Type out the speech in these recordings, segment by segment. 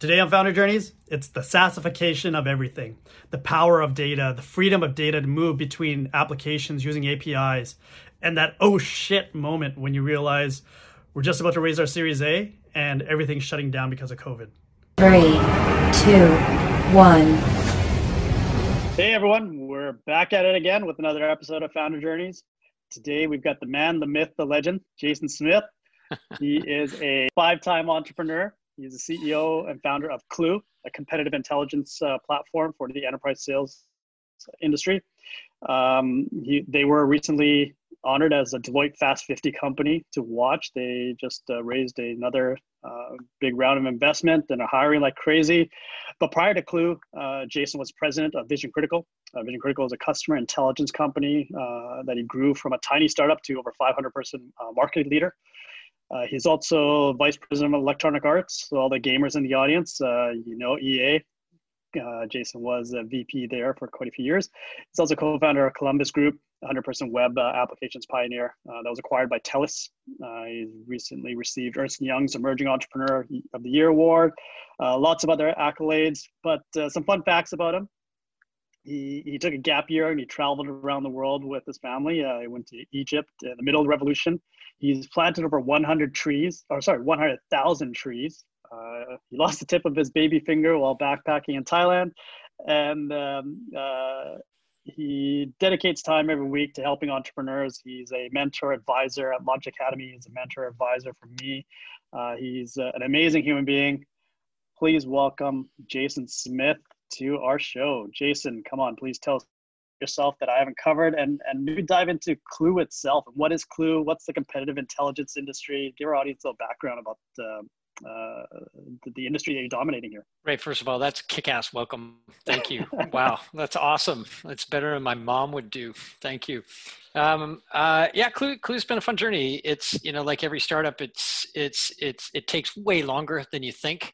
Today on Founder Journeys, it's the SaaSification of everything, the power of data, the freedom of data to move between applications using APIs, and that oh shit moment when you realize we're just about to raise our Series A and everything's shutting down because of COVID. Three, two, one. Hey everyone, we're back at it again with another episode of Founder Journeys. Today we've got the man, the myth, the legend, Jason Smith. he is a five time entrepreneur He's the CEO and founder of Klue, a competitive intelligence uh, platform for the enterprise sales industry. Um, he, they were recently honored as a Deloitte Fast 50 company to watch. They just uh, raised another uh, big round of investment and are hiring like crazy. But prior to Klue, uh, Jason was president of Vision Critical. Uh, Vision Critical is a customer intelligence company uh, that he grew from a tiny startup to over 500 person uh, market leader. Uh, he's also vice president of Electronic Arts. So all the gamers in the audience, uh, you know EA. Uh, Jason was a VP there for quite a few years. He's also co-founder of Columbus Group, 100% web uh, applications pioneer uh, that was acquired by TELUS. Uh, he recently received Ernst Young's Emerging Entrepreneur of the Year award. lots of other accolades, but some fun facts about him he, he took a gap year and he traveled around the world with his family. Uh, he went to Egypt in the middle of the revolution. He's planted over 100 trees, or sorry, 100,000 trees. Uh, he lost the tip of his baby finger while backpacking in Thailand. And um, uh, he dedicates time every week to helping entrepreneurs. He's a mentor advisor at Launch Academy. He's a mentor advisor for me. Uh, he's uh, an amazing human being. Please welcome Jason Smith to our show. Jason, come on, please tell yourself that I haven't covered and, and maybe dive into Klue itself. What is Klue? What's the competitive intelligence industry? Give our audience a little background about uh, uh, the, the, industry that you're dominating here. Right. First of all, that's kick-ass welcome. Thank you. wow, that's awesome. That's better than my mom would do. Thank you. Um, uh, yeah, Klue, Klue's been a fun journey. It's you know like every startup, it's it's it's it takes way longer than you think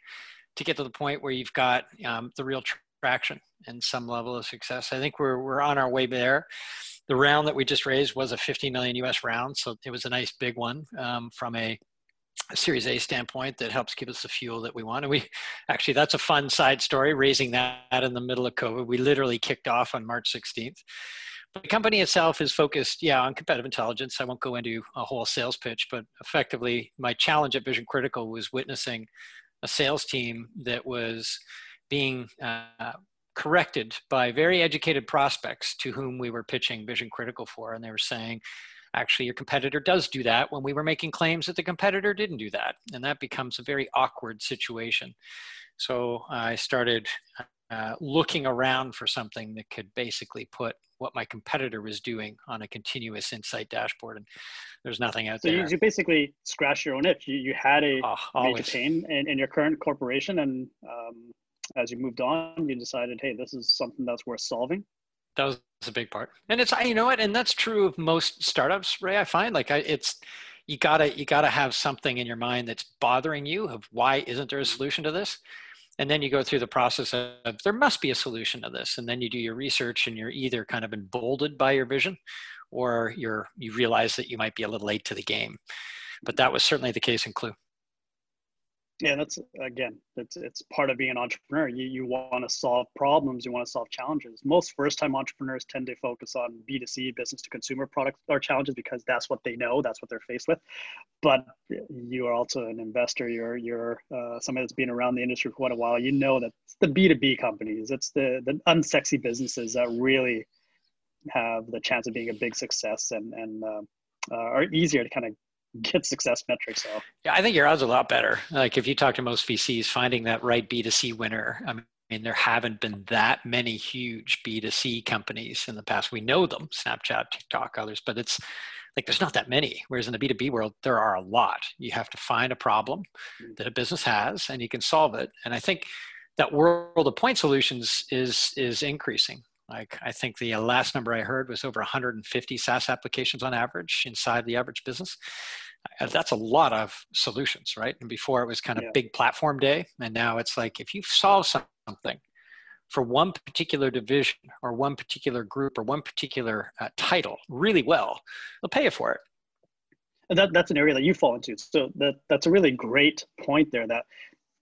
to get to the point where you've got um, the real traction and some level of success. I think we're we're on our way there. The round that we just raised was a 50 million US round, so it was a nice big one um, from a, a Series A standpoint that helps give us the fuel that we want. And we actually that's a fun side story. Raising that in the middle of COVID, we literally kicked off on March 16th. But the company itself is focused, yeah, on competitive intelligence. I won't go into a whole sales pitch, but effectively, my challenge at Vision Critical was witnessing a sales team that was being uh, corrected by very educated prospects to whom we were pitching Vision Critical for. And they were saying, actually, your competitor does do that when we were making claims that the competitor didn't do that. And that becomes a very awkward situation. So I started uh, looking around for something that could basically put what my competitor was doing on a continuous insight dashboard and there's nothing out so there. So you basically scratch your own itch. You, you had a oh, major pain in, in your current corporation and um, as you moved on, you decided, hey, this is something that's worth solving? That was a big part, and it's you know what, and that's true of most startups, Ray. I find like I, it's you gotta you gotta have something in your mind that's bothering you of why isn't there a solution to this, and then you go through the process of there must be a solution to this, and then you do your research, and you're either kind of emboldened by your vision, or you're you realize that you might be a little late to the game. But that was certainly the case in Klue yeah that's again it's it's part of being an entrepreneur. You, you want to solve problems you want to solve challenges. Most first time entrepreneurs tend to focus on b2c business to consumer products or challenges because that's what they know that's what they're faced with. But you are also an investor. You're you're uh, somebody that's been around the industry for quite a while. You know that it's the b2b companies it's the the unsexy businesses that really have the chance of being a big success and and uh, uh, are easier to kind of get success metrics So Yeah, I think your odds are a lot better. Like if you talk to most VCs, finding that right B2C winner, I mean, there haven't been that many huge B2C companies in the past. We know them, Snapchat, TikTok, others, but it's like there's not that many. Whereas in the B2B world, there are a lot. You have to find a problem that a business has and you can solve it. And I think that world of point solutions is is increasing. Like I think the last number I heard was over 150 SaaS applications on average inside the average business. Uh, that's a lot of solutions, right? And before it was kind of yeah. big platform day, and now it's like if you solve something for one particular division or one particular group or one particular uh, title really well, they'll pay you for it. And that, that's an area that you fall into. So that that's a really great point there. That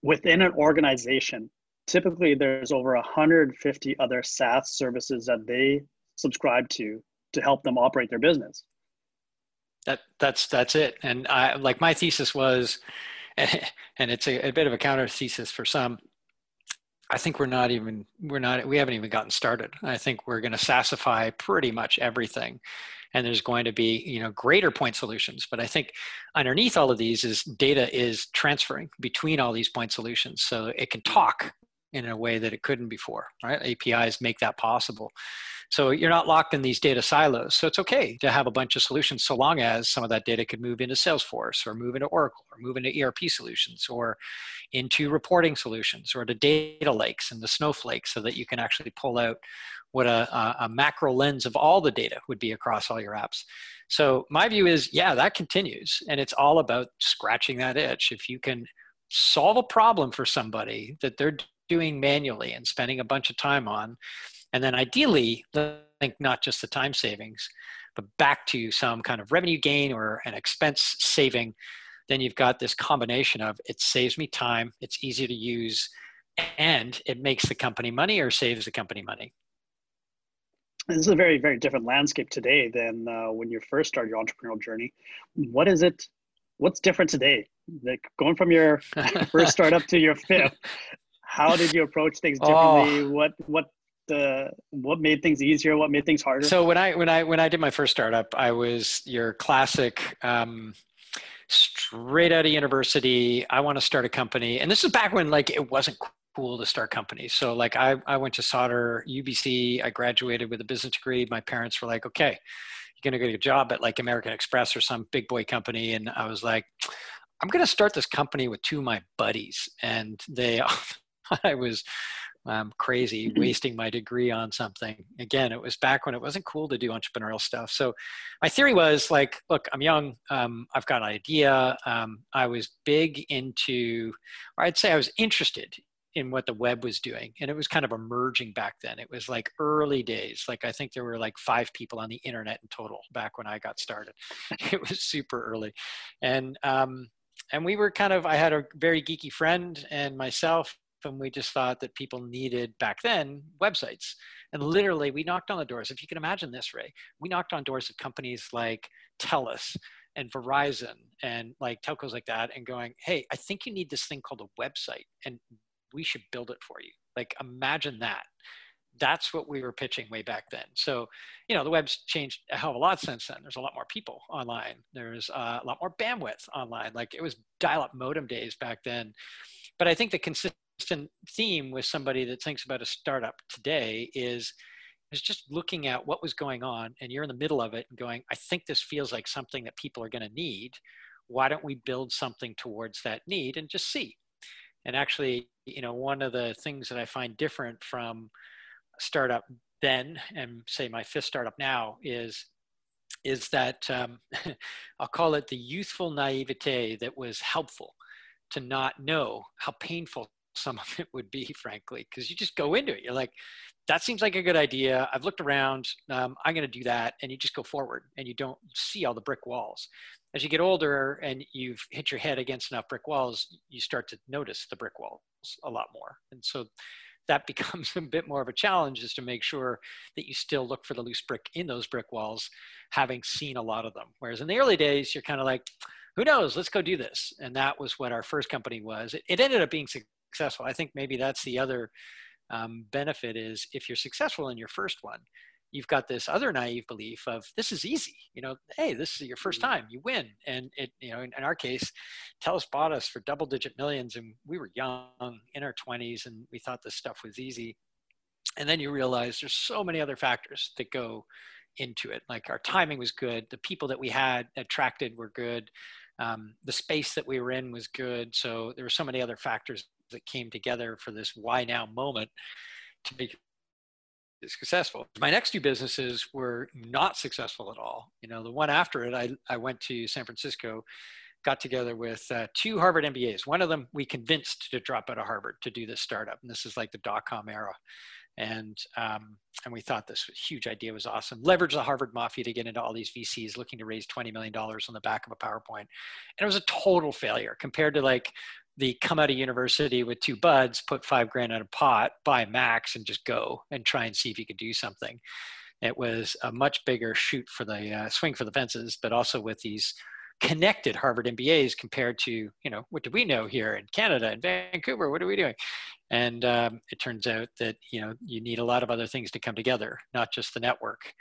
within an organization, typically there's over 150 other SaaS services that they subscribe to to help them operate their business. That that's that's it. And I like my thesis was, and it's a, a bit of a counter thesis for some. I think we're not even we're not we haven't even gotten started. I think we're going to SaaSify pretty much everything, and there's going to be you know greater point solutions. But I think underneath all of these is data is transferring between all these point solutions, so it can talk in a way that it couldn't before. Right? APIs make that possible. So you're not locked in these data silos. So it's okay to have a bunch of solutions so long as some of that data could move into Salesforce or move into Oracle or move into ERP solutions or into reporting solutions or to data lakes and the snowflake so that you can actually pull out what a, a, macro lens of all the data would be across all your apps. So my view is, yeah, that continues. And it's all about scratching that itch. If you can solve a problem for somebody that they're doing manually and spending a bunch of time on, and then ideally, think not just the time savings, but back to some kind of revenue gain or an expense saving. Then you've got this combination of it saves me time, it's easy to use, and it makes the company money or saves the company money. This is a very, very different landscape today than uh, when you first started your entrepreneurial journey. What is it? What's different today? Like going from your first startup to your fifth, how did you approach things differently? Oh. What what the what made things easier? What made things harder? So when i when i when i did my first startup i was your classic um, straight out of university i want to start a company. And this is back when like it wasn't cool to start companies. So like i, I went to sauder ubc i graduated with a business degree. My parents were like okay you're going to get a job at like american express or some big boy company. And i was like i'm going to start this company with two of my buddies. And they i was I'm crazy mm-hmm. wasting my degree on something. Again, it was back when it wasn't cool to do entrepreneurial stuff. So my theory was like, look, I'm young. Um, I've got an idea. Um, I was big into, or I'd say I was interested in what the web was doing. And it was kind of emerging back then. It was like early days. Like I think there were like five people on the internet in total back when I got started. it was super early. And, um, and we were kind of, I had a very geeky friend and myself and we just thought that people needed back then websites. And literally, we knocked on the doors. If you can imagine this, Ray, we knocked on doors of companies like TELUS and Verizon and like telcos like that, and going, "Hey, I think you need this thing called a website, and we should build it for you." Like, imagine that. That's what we were pitching way back then. So, you know, the web's changed a hell of a lot since then. There's a lot more people online. There's uh, a lot more bandwidth online. Like it was dial-up modem days back then. But I think the consistent consistent theme with somebody that thinks about a startup today is is just looking at what was going on and you're in the middle of it and going i think this feels like something that people are going to need. Why don't we build something towards that need and just see? And actually you know one of the things that i find different from startup then and say my fifth startup now is is that um, i'll call it the youthful naivete that was helpful to not know how painful some of it would be, frankly, because you just go into it. You're like, that seems like a good idea. I've looked around. Um, I'm going to do that. And you just go forward and you don't see all the brick walls. As you get older and you've hit your head against enough brick walls, you start to notice the brick walls a lot more. And so that becomes a bit more of a challenge is to make sure that you still look for the loose brick in those brick walls, having seen a lot of them. Whereas in the early days, you're kind of like, who knows, let's go do this. And that was what our first company was. It, it ended up being successful. I think maybe that's the other um, benefit is if you're successful in your first one, you've got this other naive belief of this is easy. You know, hey, this is your first mm-hmm. time, you win. And it, you know, in, in our case, TELUS bought us for double digit millions and we were young in our 20s and we thought this stuff was easy. And then you realize there's so many other factors that go into it. Like our timing was good, the people that we had attracted were good, um, the space that we were in was good. So there were so many other factors that came together for this why now moment to make it successful. My next two businesses were not successful at all. You know, the one after it, I, I went to San Francisco, got together with uh, two Harvard MBAs. One of them we convinced to drop out of Harvard to do this startup. And this is like the dot com era. And, um, and we thought this huge idea was awesome. Leverage the Harvard Mafia to get into all these VCs looking to raise $20 million on the back of a PowerPoint. And it was a total failure compared to like the come out of university with two buds, put five grand in a pot, buy max, and just go and try and see if you could do something. It was a much bigger shoot for the uh, swing for the fences, but also with these connected Harvard MBAs compared to, you know, what do we know here in Canada and Vancouver? What are we doing? And um, it turns out that, you know, you need a lot of other things to come together, not just the network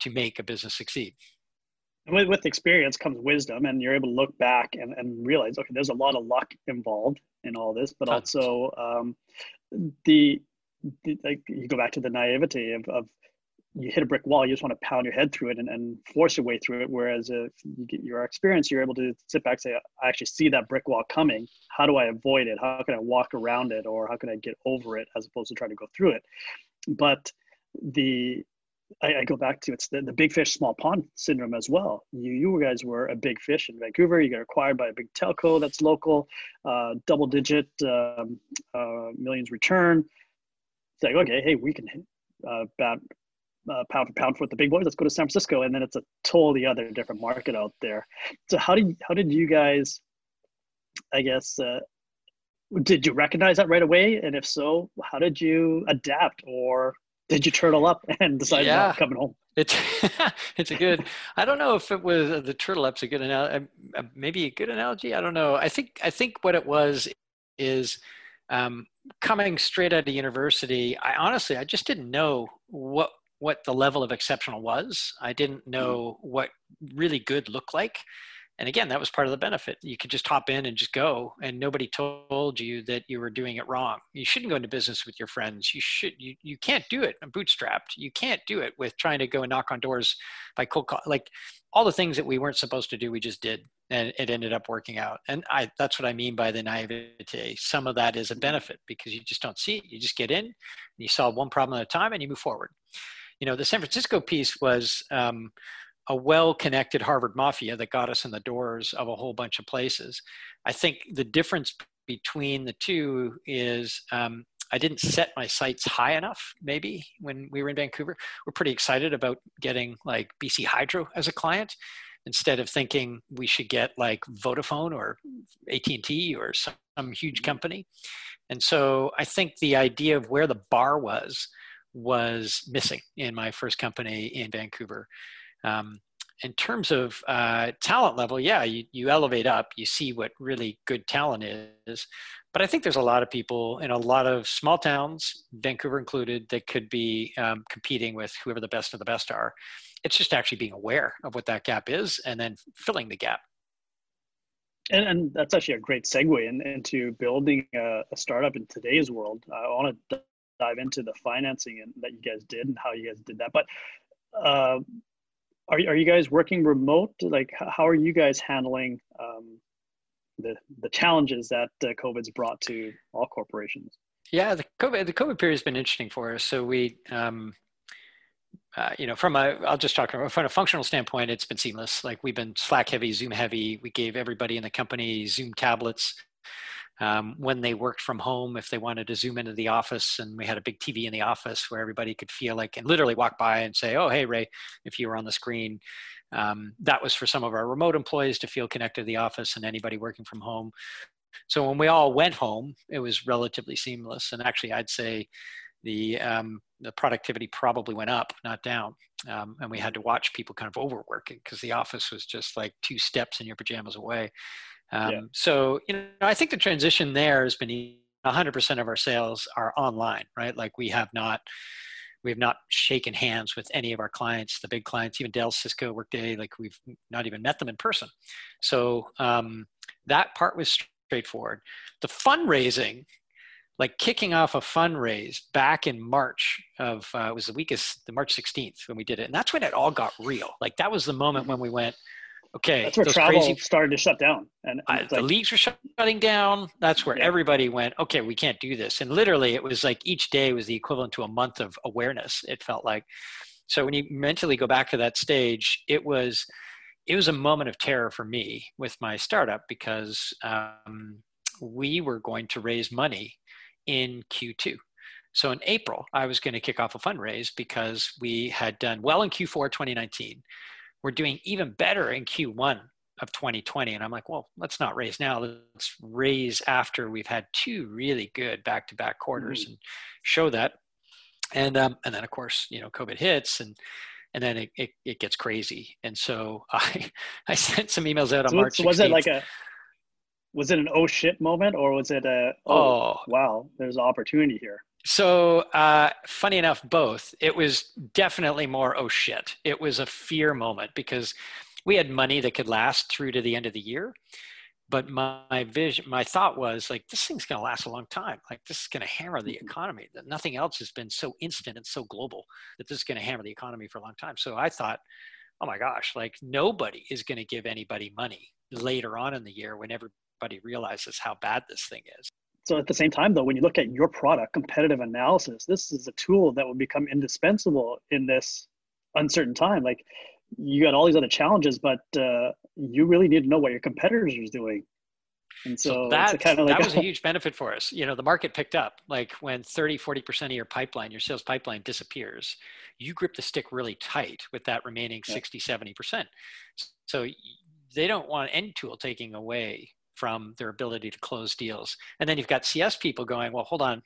to make a business succeed. With, with experience comes wisdom, and you're able to look back and, and realize, okay, there's a lot of luck involved in all this, but Tons. also um, the, the, like you go back to the naivety of, of you hit a brick wall, you just want to pound your head through it and, and force your way through it. Whereas if you get your experience, you're able to sit back and say, I actually see that brick wall coming. How do I avoid it? How can I walk around it? Or how can I get over it as opposed to trying to go through it? But the I, I go back to it's the, the big fish, small pond syndrome as well. You you guys were a big fish in Vancouver. You got acquired by a big telco that's local, uh, double digit um, uh, millions return. It's like, okay, hey, we can uh, bat uh, pound for pound with the big boys. Let's go to San Francisco, and then it's a totally other different market out there. So how did how did you guys, I guess, uh, did you recognize that right away? And if so, how did you adapt, or did you turtle up and decide yeah. not coming home? It's it's a good. I don't know if it was uh, the turtle up's a good analogy. Uh, maybe a good analogy. I don't know. I think I think what it was is um, coming straight out of university. I honestly I just didn't know what what the level of exceptional was. I didn't mm-hmm. know what really good looked like. And again, that was part of the benefit. You could just hop in and just go, and nobody told you that you were doing it wrong. You shouldn't go into business with your friends. You should. You, you can't do it I'm bootstrapped. You can't do it with trying to go and knock on doors by cold call. Like all the things that we weren't supposed to do, we just did, and it ended up working out. And I that's what I mean by the naivete. Some of that is a benefit because you just don't see it. You just get in, and you solve one problem at a time, and you move forward you know, the San Francisco piece was um, a well-connected Harvard mafia that got us in the doors of a whole bunch of places. I think the difference between the two is um, I didn't set my sights high enough. Maybe when we were in Vancouver, we're pretty excited about getting like BC Hydro as a client instead of thinking we should get like Vodafone or AT&T or some, some huge mm-hmm. company. And so I think the idea of where the bar was was missing in my first company in Vancouver. Um, in terms of uh, talent level, yeah, you, you elevate up, you see what really good talent is. But I think there's a lot of people in a lot of small towns, Vancouver included, that could be um, competing with whoever the best of the best are. It's just actually being aware of what that gap is and then filling the gap. And, and that's actually a great segue in, into building a, a, startup in today's world. I want to dive into the financing and that you guys did and how you guys did that. But uh, are are you guys working remote? Like, how are you guys handling um, the the challenges that uh, COVID's brought to all corporations? Yeah, the COVID the COVID period has been interesting for us. So we. Um, uh, you know, from a, I'll just talk from a functional standpoint, it's been seamless. Like we've been Slack heavy, Zoom heavy. We gave everybody in the company Zoom tablets um, when they worked from home if they wanted to zoom into the office and we had a big tv in the office where everybody could feel like and literally walk by and say oh hey ray if you were on the screen um, that was for some of our remote employees to feel connected to the office and anybody working from home so when we all went home it was relatively seamless and actually i'd say the um, the productivity probably went up, not down. Um, and we had to watch people kind of overworking because the office was just like two steps in your pajamas away. Um, yeah. So, you know, I think the transition there has been 100% of our sales are online, right? Like we have not, we have not shaken hands with any of our clients, the big clients, even Dell, Cisco, Workday, like we've not even met them in person. So um, that part was straightforward. The fundraising, like kicking off a fundraise back in March of, uh, was the weakest, the March 16th when we did it. And that's when it all got real. Like that was the moment when we went, okay, that's where travel crazy, started to shut down, and, and like, the leagues were shutting down. That's where yeah. everybody went. Okay, we can't do this, and literally, it was like each day was the equivalent to a month of awareness. It felt like. So when you mentally go back to that stage, it was it was a moment of terror for me with my startup because um, we were going to raise money in Q2. So in April, I was going to kick off a fundraise because we had done well in Q4 2019 we're doing even better in Q1 of 2020 and i'm like well let's not raise now let's raise after we've had two really good back-to-back quarters mm-hmm. and show that and um, and then of course you know covid hits and and then it, it, it gets crazy and so i i sent some emails out on so march 16th. was it like a was it an oh shit moment or was it a oh, oh. wow there's an opportunity here so uh, funny enough both. It was definitely more oh shit. It was a fear moment because we had money that could last through to the end of the year but my vision my thought was like this thing's going to last a long time. Like this is going to hammer the mm-hmm. economy. That nothing else has been so instant and so global that this is going to hammer the economy for a long time. So i thought oh my gosh like nobody is going to give anybody money later on in the year when everybody realizes how bad this thing is so at the same time, though, when you look at your product, competitive analysis, this is a tool that will become indispensable in this uncertain time. Like you got all these other challenges, but uh, you really need to know what your competitors are doing. And so, so that, kind of like that was a huge benefit for us. You know, the market picked up like when 30, 40% of your pipeline, your sales pipeline disappears, you grip the stick really tight with that remaining yeah. 60, 70%. So they don't want any tool taking away from their ability to close deals. And then you've got CS people going, well, hold on,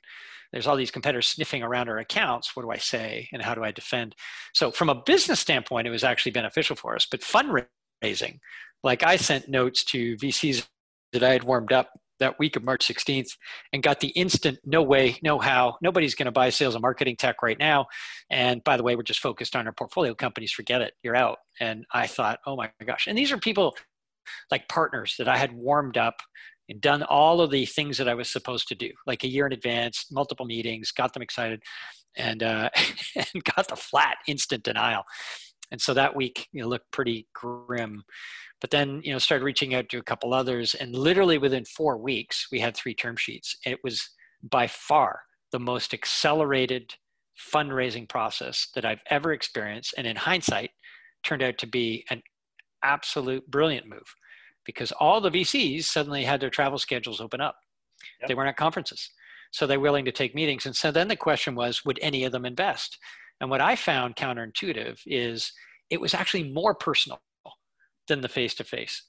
there's all these competitors sniffing around our accounts. What do I say and how do I defend? So, from a business standpoint, it was actually beneficial for us. But fundraising, like I sent notes to VCs that I had warmed up that week of March 16th and got the instant no way, no how. Nobody's going to buy sales and marketing tech right now. And by the way, we're just focused on our portfolio companies. Forget it. You're out. And I thought, oh my gosh. And these are people like partners that I had warmed up and done all of the things that I was supposed to do, like a year in advance, multiple meetings, got them excited, and uh, and got the flat instant denial. And so that week, you know, looked pretty grim. But then, you know, started reaching out to a couple others, and literally within four weeks, we had three term sheets. It was by far the most accelerated fundraising process that I've ever experienced, and in hindsight, turned out to be an absolute brilliant move because all the VCs suddenly had their travel schedules open up. Yep. They weren't at conferences. So they're willing to take meetings. And so then the question was, would any of them invest? And what I found counterintuitive is it was actually more personal than the face to face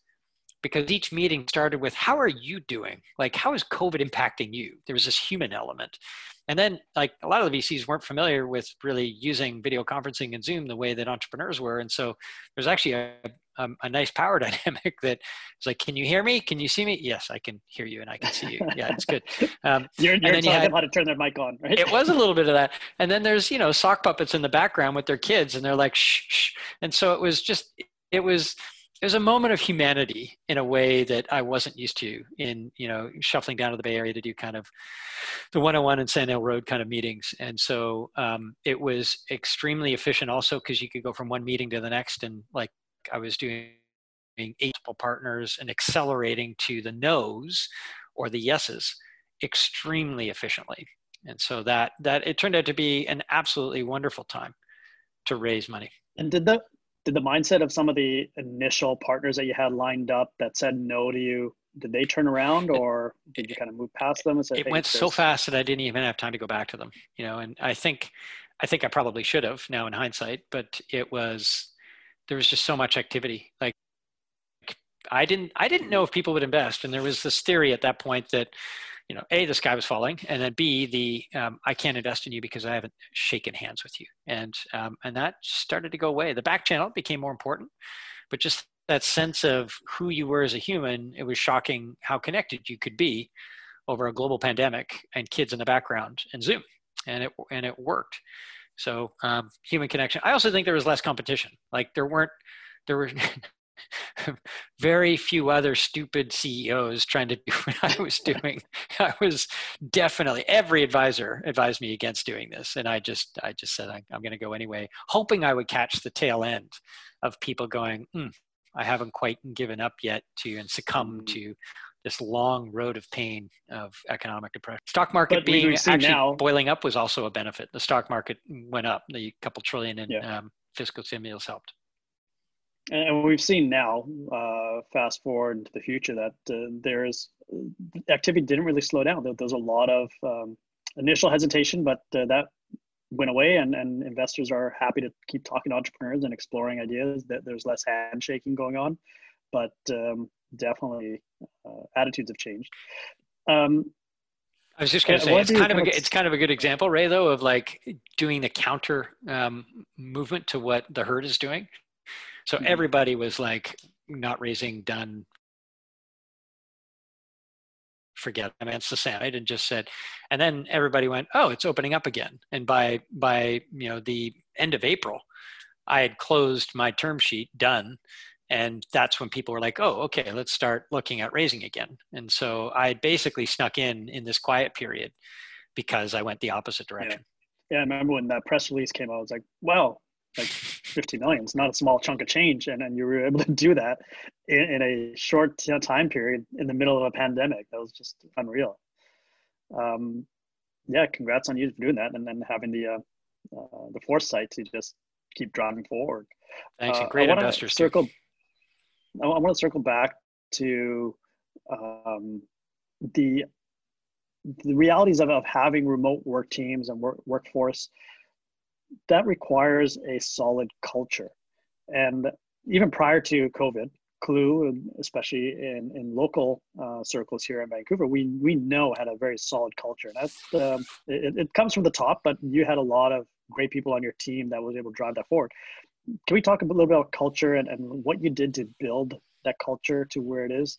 because each meeting started with, How are you doing? Like, how is COVID impacting you? There was this human element. And then, like, a lot of the VCs weren't familiar with really using video conferencing and Zoom the way that entrepreneurs were. And so there's actually a, a, a nice power dynamic that is like, can you hear me? Can you see me? Yes, I can hear you and I can see you. Yeah, it's good. Um, you're, you're telling you had, them how to turn their mic on, right? it was a little bit of that. And then there's, you know, sock puppets in the background with their kids and they're like, shh, shh. And so it was just, it was, it was a moment of humanity in a way that I wasn't used to in, you know, shuffling down to the Bay Area to do kind of the 101 and Sand Hill Road kind of meetings. And so um, it was extremely efficient also because you could go from one meeting to the next and like I was doing eight partners and accelerating to the no's or the yeses extremely efficiently. And so that that it turned out to be an absolutely wonderful time to raise money. And did the did the mindset of some of the initial partners that you had lined up that said no to you did they turn around or did you kind of move past them it went so fast that i didn't even have time to go back to them you know and i think i think i probably should have now in hindsight but it was there was just so much activity. Like i didn't i didn't know if people would invest and there was this theory at that point that you know, a the sky was falling, and then b the um, I can't invest in you because I haven't shaken hands with you, and um, and that started to go away. The back channel became more important, but just that sense of who you were as a human, it was shocking how connected you could be over a global pandemic and kids in the background and Zoom, and it and it worked. So um, human connection. I also think there was less competition. Like there weren't there were very few other stupid CEOs trying to do what I was doing. I was definitely every advisor advised me against doing this, and I just I just said I, am going to go anyway, hoping I would catch the tail end of people going, mm, I haven't quite given up yet to and succumb mm. to this long road of pain of economic depression. Stock market but being actually now, boiling up was also a benefit. The stock market went up, the couple trillion in yeah. um, fiscal stimulus helped and we've seen now, uh, fast forward into the future, that uh, there's activity didn't really slow down. There, was a lot of um, initial hesitation, but uh, that went away, and, and investors are happy to keep talking to entrepreneurs and exploring ideas. That there's less handshaking going on, but um, definitely uh, attitudes have changed. Um, I was just going to say it's kind of a, it's kind of a good example, Ray, though, of like doing the counter um, movement to what the herd is doing. So mm-hmm. everybody was like not raising, done, forget I mean, it's the same. I didn't just said, and then everybody went, oh, it's opening up again. And by by you know the end of April, I had closed my term sheet, done, and that's when people were like, oh, okay, let's start looking at raising again. And so I basically snuck in in this quiet period because I went the opposite direction. Yeah, yeah I remember when that press release came out. I was like, wow, like 50 million. It's not a small chunk of change and, and you were able to do that in, in a short time period in the middle of a pandemic. That was just unreal. Um, yeah congrats on you for doing that and then having the uh, uh, the foresight to just keep driving forward. Thanks uh, great investors circle I, I want to circle back to um, the the realities of, of having remote work teams and work, workforce that requires a solid culture. And even prior to COVID, Klue, especially in, in local uh, circles here in Vancouver, we we know had a very solid culture. And that's um, it, it comes from the top, but you had a lot of great people on your team that was able to drive that forward. Can we talk a little bit about culture and, and what you did to build that culture to where it is,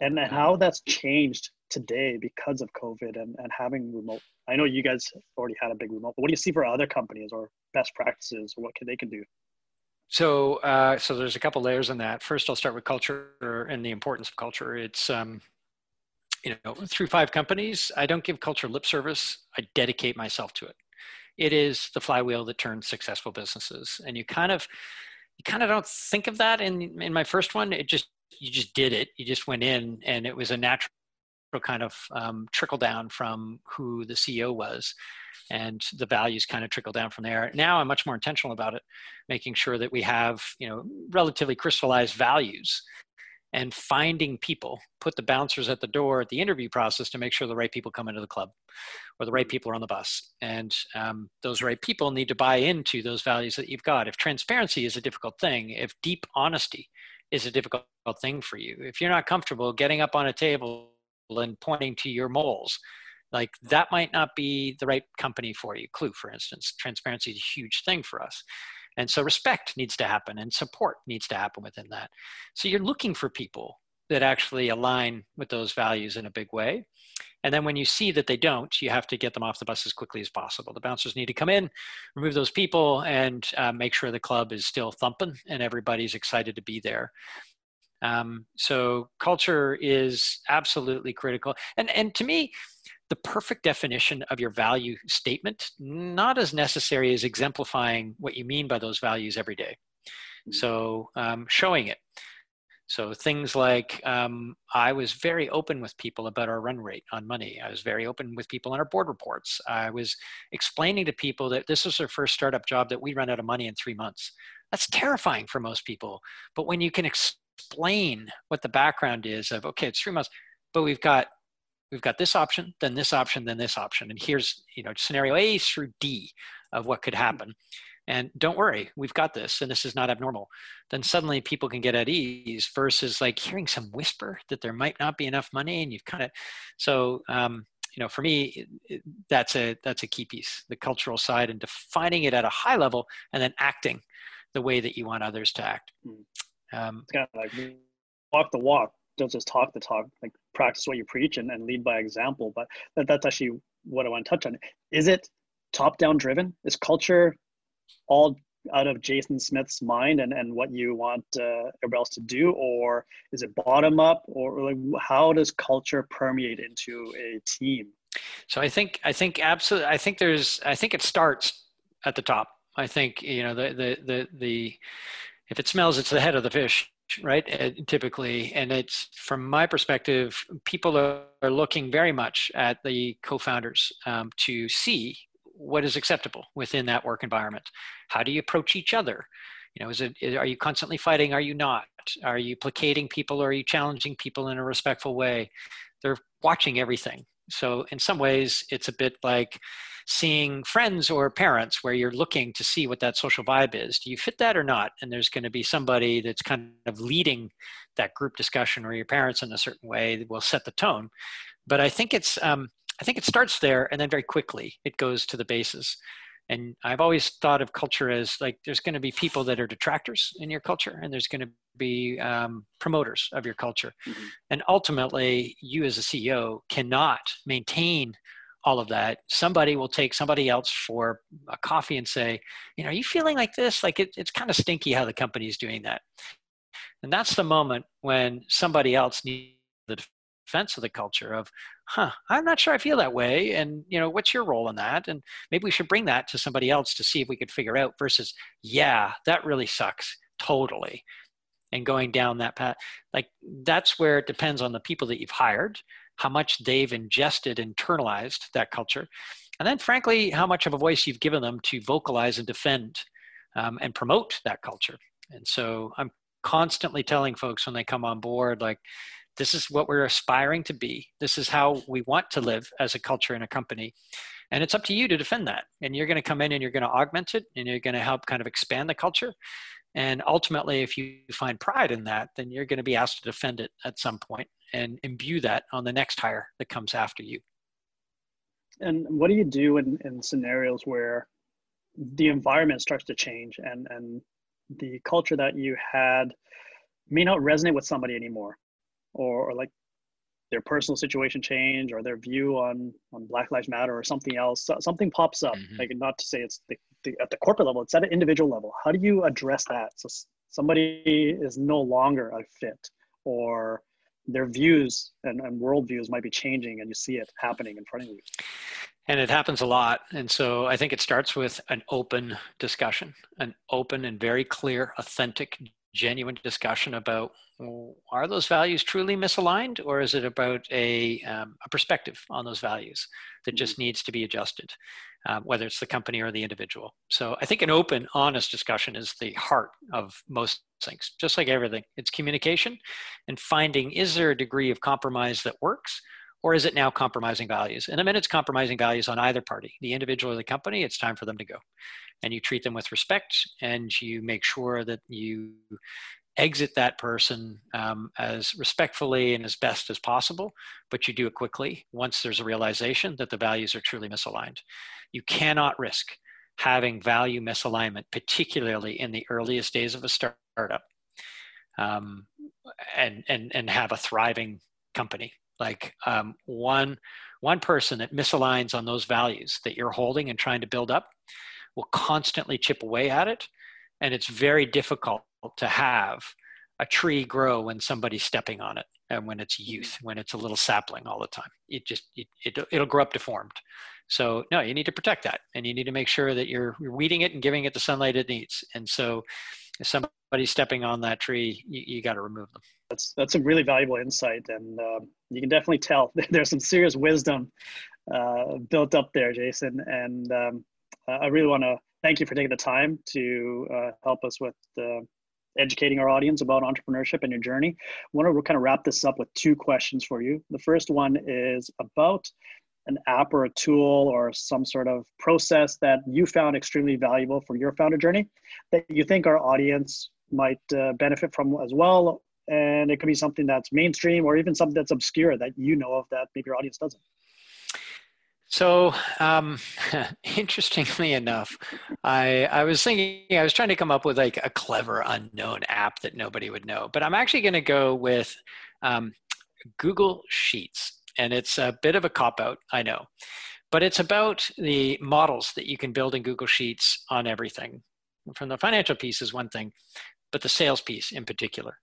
and, and how that's changed today because of COVID and, and having remote. I know you guys already had a big remote, but what do you see for other companies or best practices or what can they can do? So, uh, so there's a couple layers in that. First, I'll start with culture and the importance of culture. It's, um, you know, through five companies, I don't give culture lip service. I dedicate myself to it. It is the flywheel that turns successful businesses, and you kind of, you kind of don't think of that in in my first one. It just you just did it. You just went in, and it was a natural kind of um, trickle down from who the CEO was and the values kind of trickle down from there. Now I'm much more intentional about it, making sure that we have, you know, relatively crystallized values and finding people, put the bouncers at the door at the interview process to make sure the right people come into the club or the right people are on the bus. And um, those right people need to buy into those values that you've got. If transparency is a difficult thing, if deep honesty is a difficult thing for you, if you're not comfortable getting up on a table and pointing to your moles. Like that might not be the right company for you. Klue for instance transparency is a huge thing for us. And so respect needs to happen and support needs to happen within that. So you're looking for people that actually align with those values in a big way. And then when you see that they don't you have to get them off the bus as quickly as possible. The bouncers need to come in remove those people and uh, make sure the club is still thumping and everybody's excited to be there um, so culture is absolutely critical. And, and to me, the perfect definition of your value statement, not as necessary as exemplifying what you mean by those values every day. Mm-hmm. So um, showing it. So things like um, I was very open with people about our run rate on money. I was very open with people on our board reports. I was explaining to people that this was their first startup job that we run out of money in three months. That's terrifying for most people. But when you can ex- explain what the background is of okay it's three months but we've got we've got this option then this option then this option. And here's you know scenario a through d of what could happen. And don't worry we've got this and this is not abnormal. Then suddenly people can get at ease versus like hearing some whisper that there might not be enough money and you've kind of so um, you know for me that's a that's a key piece the cultural side and defining it at a high level and then acting the way that you want others to act. Hmm. Um, it's kind of like walk the walk, don't just talk the talk. Like practice what you preach and, and lead by example. But that, that's actually what I want to touch on. Is it top down driven? Is culture all out of Jason Smith's mind and, and what you want uh, everybody else to do, or is it bottom up, or like how does culture permeate into a team? So I think I think absolutely I think there's I think it starts at the top. I think you know the the the the if it smells, it's the head of the fish, right? Uh, typically, and it's from my perspective, people are, are looking very much at the co-founders um, to see what is acceptable within that work environment. How do you approach each other? You know, is it are you constantly fighting? Are you not? Are you placating people? Or are you challenging people in a respectful way? They're watching everything. So in some ways, it's a bit like seeing friends or parents where you're looking to see what that social vibe is. Do you fit that or not? And there's going to be somebody that's kind of leading that group discussion or your parents in a certain way that will set the tone. But I think it's, um, I think it starts there and then very quickly it goes to the bases. And I've always thought of culture as like there's going to be people that are detractors in your culture, and there's going to be um, promoters of your culture. Mm-hmm. And ultimately, you as a CEO cannot maintain all of that. Somebody will take somebody else for a coffee and say, you know, are you feeling like this? Like it, it's kind of stinky how the company is doing that. And that's the moment when somebody else needs the defense of the culture of huh i'm not sure i feel that way and you know what's your role in that? And maybe we should bring that to somebody else to see if we could figure out versus yeah that really sucks totally and going down that path. Like that's where it depends on the people that you've hired how much they've ingested internalized that culture and then frankly how much of a voice you've given them to vocalize and defend um, and promote that culture. And so i'm constantly telling folks when they come on board like this is what we're aspiring to be. This is how we want to live as a culture in a company. And it's up to you to defend that. And you're going to come in and you're going to augment it and you're going to help kind of expand the culture. And ultimately if you find pride in that then you're going to be asked to defend it at some point and imbue that on the next hire that comes after you. And what do you do in, in scenarios where the environment starts to change and and the culture that you had may not resonate with somebody anymore or, or like their personal situation change or their view on on black lives matter or something else something pops up. Mm-hmm. like not to say it's the, the, at the corporate level it's at an individual level. How do you address that? So somebody is no longer a fit or their views and, and worldviews might be changing and you see it happening in front of you. And it happens a lot. And so i think it starts with an open discussion an open and very clear authentic genuine discussion about well, are those values truly misaligned or is it about a, um, a perspective on those values that just mm-hmm. needs to be adjusted um, whether it's the company or the individual so i think an open honest discussion is the heart of most things just like everything it's communication and finding is there a degree of compromise that works or is it now compromising values and the minute it's compromising values on either party the individual or the company it's time for them to go and you treat them with respect and you make sure that you exit that person um, as respectfully and as best as possible, but you do it quickly once there's a realization that the values are truly misaligned. You cannot risk having value misalignment, particularly in the earliest days of a startup, um, and, and, and have a thriving company. Like um, one, one person that misaligns on those values that you're holding and trying to build up will constantly chip away at it. And it's very difficult to have a tree grow when somebody's stepping on it and when it's youth, when it's a little sapling all the time. It just, it, it, it'll grow up deformed. So no, you need to protect that and you need to make sure that you're, you're weeding it and giving it the sunlight it needs. And so if somebody's stepping on that tree, you, you got to remove them. That's, that's a really valuable insight. And um, you can definitely tell there's some serious wisdom uh, built up there, Jason. And um, I really want to thank you for taking the time to uh, help us with uh, educating our audience about entrepreneurship and your journey. I want to kind of wrap this up with two questions for you. The first one is about an app or a tool or some sort of process that you found extremely valuable for your founder journey that you think our audience might uh, benefit from as well. And it could be something that's mainstream or even something that's obscure that you know of that maybe your audience doesn't. So, um, interestingly enough, I I was thinking I was trying to come up with like a clever unknown app that nobody would know, but I'm actually going to go with um, Google Sheets, and it's a bit of a cop out, I know, but it's about the models that you can build in Google Sheets on everything. From the financial piece is one thing, but the sales piece in particular.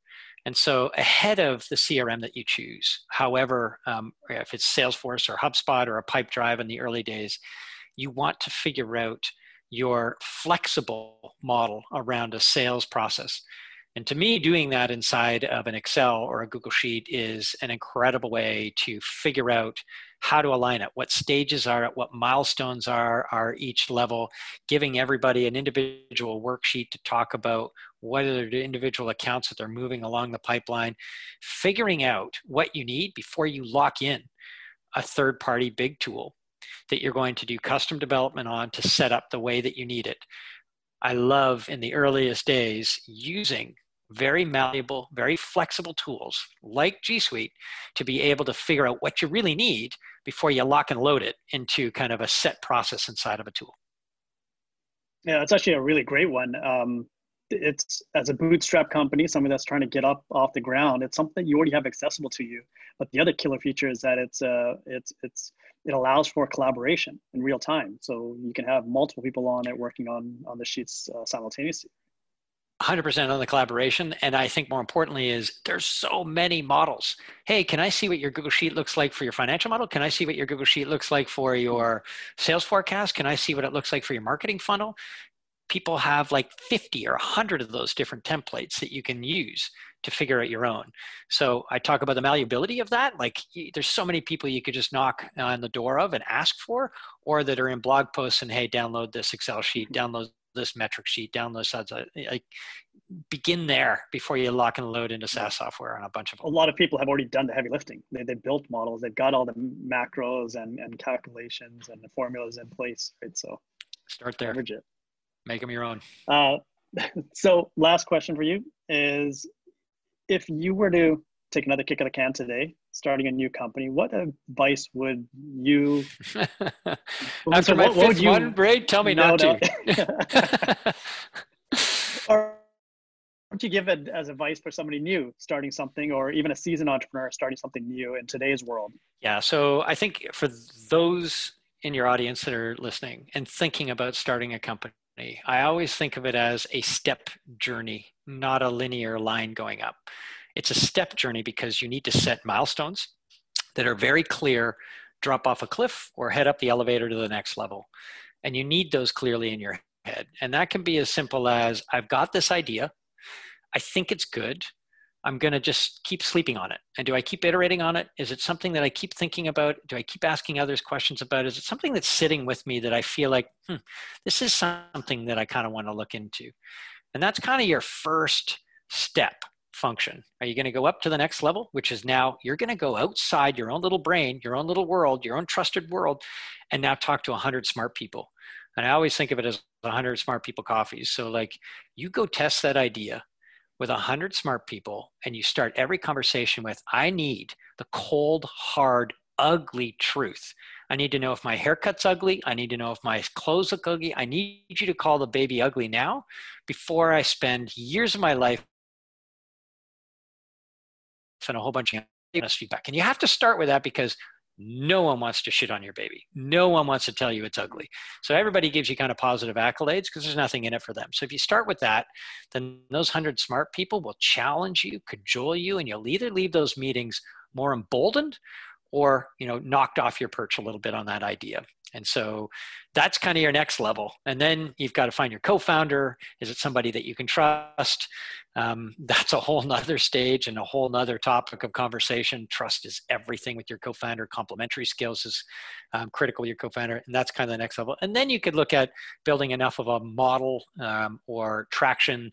And so ahead of the CRM that you choose, however, um, if it's Salesforce or HubSpot or a Pipedrive in the early days, you want to figure out your flexible model around a sales process. And to me, doing that inside of an Excel or a Google Sheet is an incredible way to figure out how to align it, what stages are it, what milestones are, are each level, giving everybody an individual worksheet to talk about what are the individual accounts that they're moving along the pipeline, figuring out what you need before you lock in a third party big tool that you're going to do custom development on to set up the way that you need it. I love in the earliest days using very malleable, very flexible tools like G Suite to be able to figure out what you really need before you lock and load it into kind of a set process inside of a tool. Yeah, it's actually a really great one. Um, it's as a bootstrap company, something that's trying to get up off the ground. It's something you already have accessible to you. But the other killer feature is that it's uh, it's it's it allows for collaboration in real time. So you can have multiple people on it working on on the sheets uh, simultaneously. 100% on the collaboration and i think more importantly is there's so many models hey can i see what your google sheet looks like for your financial model can i see what your google sheet looks like for your sales forecast can i see what it looks like for your marketing funnel people have like 50 or 100 of those different templates that you can use to figure out your own so i talk about the malleability of that like there's so many people you could just knock on the door of and ask for or that are in blog posts and hey download this excel sheet download this metric sheet, download sides. Like begin there before you lock and load into SaaS software on a bunch of them. A lot of people have already done the heavy lifting. They, they built models. They've got all the macros and, and calculations and the formulas in place. Right. So start there. Leverage it. Make them your own. Uh, so last question for you is if you were to take another kick at the can today, starting a new company, what advice would you? After so my what, fifth you, one, Ray, tell me no, not no. to. or would you give it as advice for somebody new starting something, or even a seasoned entrepreneur starting something new in today's world? Yeah, so I think for those in your audience that are listening and thinking about starting a company. I always think of it as a step journey, not a linear line going up. It's a step journey because you need to set milestones that are very clear, drop off a cliff or head up the elevator to the next level. And you need those clearly in your head. And that can be as simple as I've got this idea. I think it's good. I'm going to just keep sleeping on it. And do I keep iterating on it? Is it something that I keep thinking about? Do I keep asking others questions about? Is it something that's sitting with me that I feel like, hmm, this is something that I kind of want to look into? And that's kind of your first step function. Are you going to go up to the next level, which is now you're going to go outside your own little brain, your own little world, your own trusted world, and now talk to 100 smart people? And I always think of it as 100 smart people coffees. So, like, you go test that idea with 100 smart people, and you start every conversation with, I need the cold, hard, ugly truth. I need to know if my haircut's ugly. I need to know if my clothes look ugly. I need you to call the baby ugly now before I spend years of my life and a whole bunch of honest feedback. And you have to start with that because no one wants to shit on your baby. No one wants to tell you it's ugly. So everybody gives you kind of positive accolades because there's nothing in it for them. So if you start with that, then those hundred smart people will challenge you, cajole you, and you'll either leave those meetings more emboldened or you know knocked off your perch a little bit on that idea and so that's kind of your next level. And then you've got to find your co-founder. Is it somebody that you can trust? Um, that's a whole nother stage and a whole nother topic of conversation. Trust is everything with your co-founder. Complementary skills is um, critical your co-founder. And that's kind of the next level. And then you could look at building enough of a model um, or traction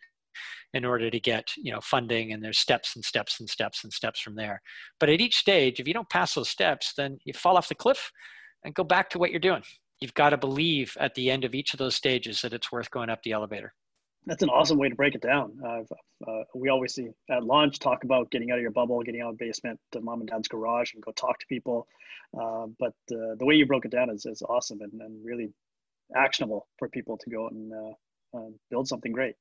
in order to get you know funding and there's steps and steps and steps and steps from there. But at each stage if you don't pass those steps then you fall off the cliff and go back to what you're doing you've got to believe at the end of each of those stages that it's worth going up the elevator that's an awesome way to break it down. Uh, uh, we always see at launch talk about getting out of your bubble, getting out of the basement to mom and dad's garage and go talk to people. Uh, but uh, the way you broke it down is, is awesome and, and really actionable for people to go out and uh, uh, build something great.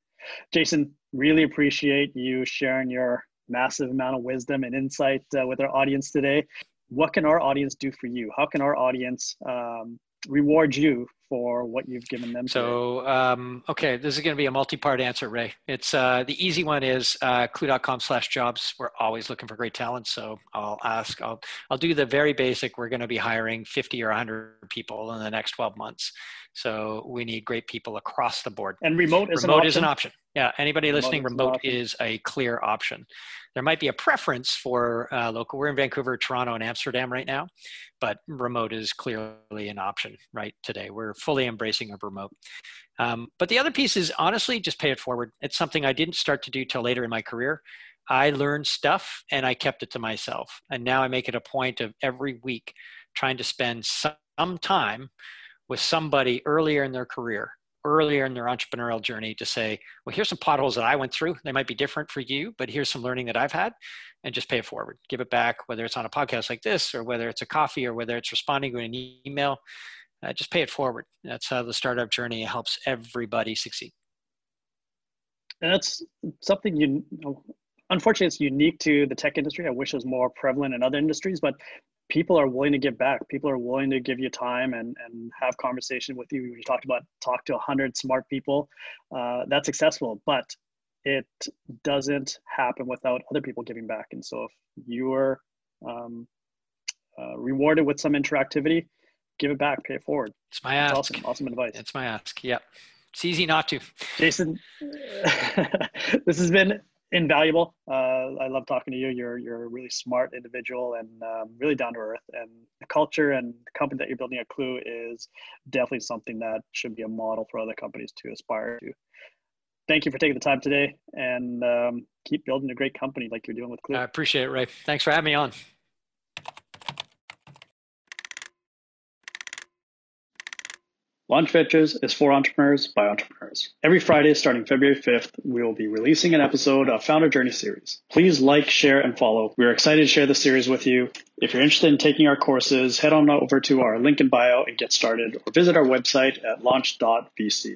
Jason, really appreciate you sharing your massive amount of wisdom and insight with our audience today. What can our audience do for you? How can our audience um, reward you for what you've given them. So, um, okay, this is going to be a multi-part answer, Ray. It's uh, the easy one is uh, klue.com slash jobs. We're always looking for great talent. So I'll ask, I'll, I'll do the very basic. We're going to be hiring 50 or 100 people in the next 12 months. So we need great people across the board. And remote is remote an is an option. Yeah, anybody remote listening, is remote is a clear option. There might be a preference for uh, local. We're in Vancouver, Toronto, and Amsterdam right now, but remote is clearly an option right today. We're fully embracing of remote. Um, but the other piece is honestly just pay it forward. It's something I didn't start to do till later in my career. I learned stuff and I kept it to myself. And now I make it a point of every week trying to spend some some time with somebody earlier in their career earlier in their entrepreneurial journey to say, well, here's some potholes that I went through. They might be different for you, but here's some learning that I've had and just pay it forward. Give it back, whether it's on a podcast like this or whether it's a coffee or whether it's responding to an email. Uh, just pay it forward. That's how the startup journey helps everybody succeed. And that's something you, unfortunately, it's unique to the tech industry. I wish it was more prevalent in other industries, but people are willing to give back. People are willing to give you time and, and have conversation with you. We talked about talk to 100 smart people. Uh, that's successful, but it doesn't happen without other people giving back. And so if you're um, uh, rewarded with some interactivity, give it back, pay it forward. It's my ask. awesome. Awesome advice. It's my ask. Yep. It's easy not to. Jason, this has been invaluable. Uh, I love talking to you. You're you're a really smart individual and um, really down to earth. And the culture and the company that you're building at Klue is definitely something that should be a model for other companies to aspire to. Thank you for taking the time today, and um, keep building a great company like you're doing with Klue. I appreciate it, Ray. Thanks for having me on. Launch Ventures is for entrepreneurs by entrepreneurs. Every Friday starting February 5th, we will be releasing an episode of Founder Journey series. Please like, share, and follow. We're excited to share the series with you. If you're interested in taking our courses, head on over to our link in bio and get started or visit our website at launch.vc.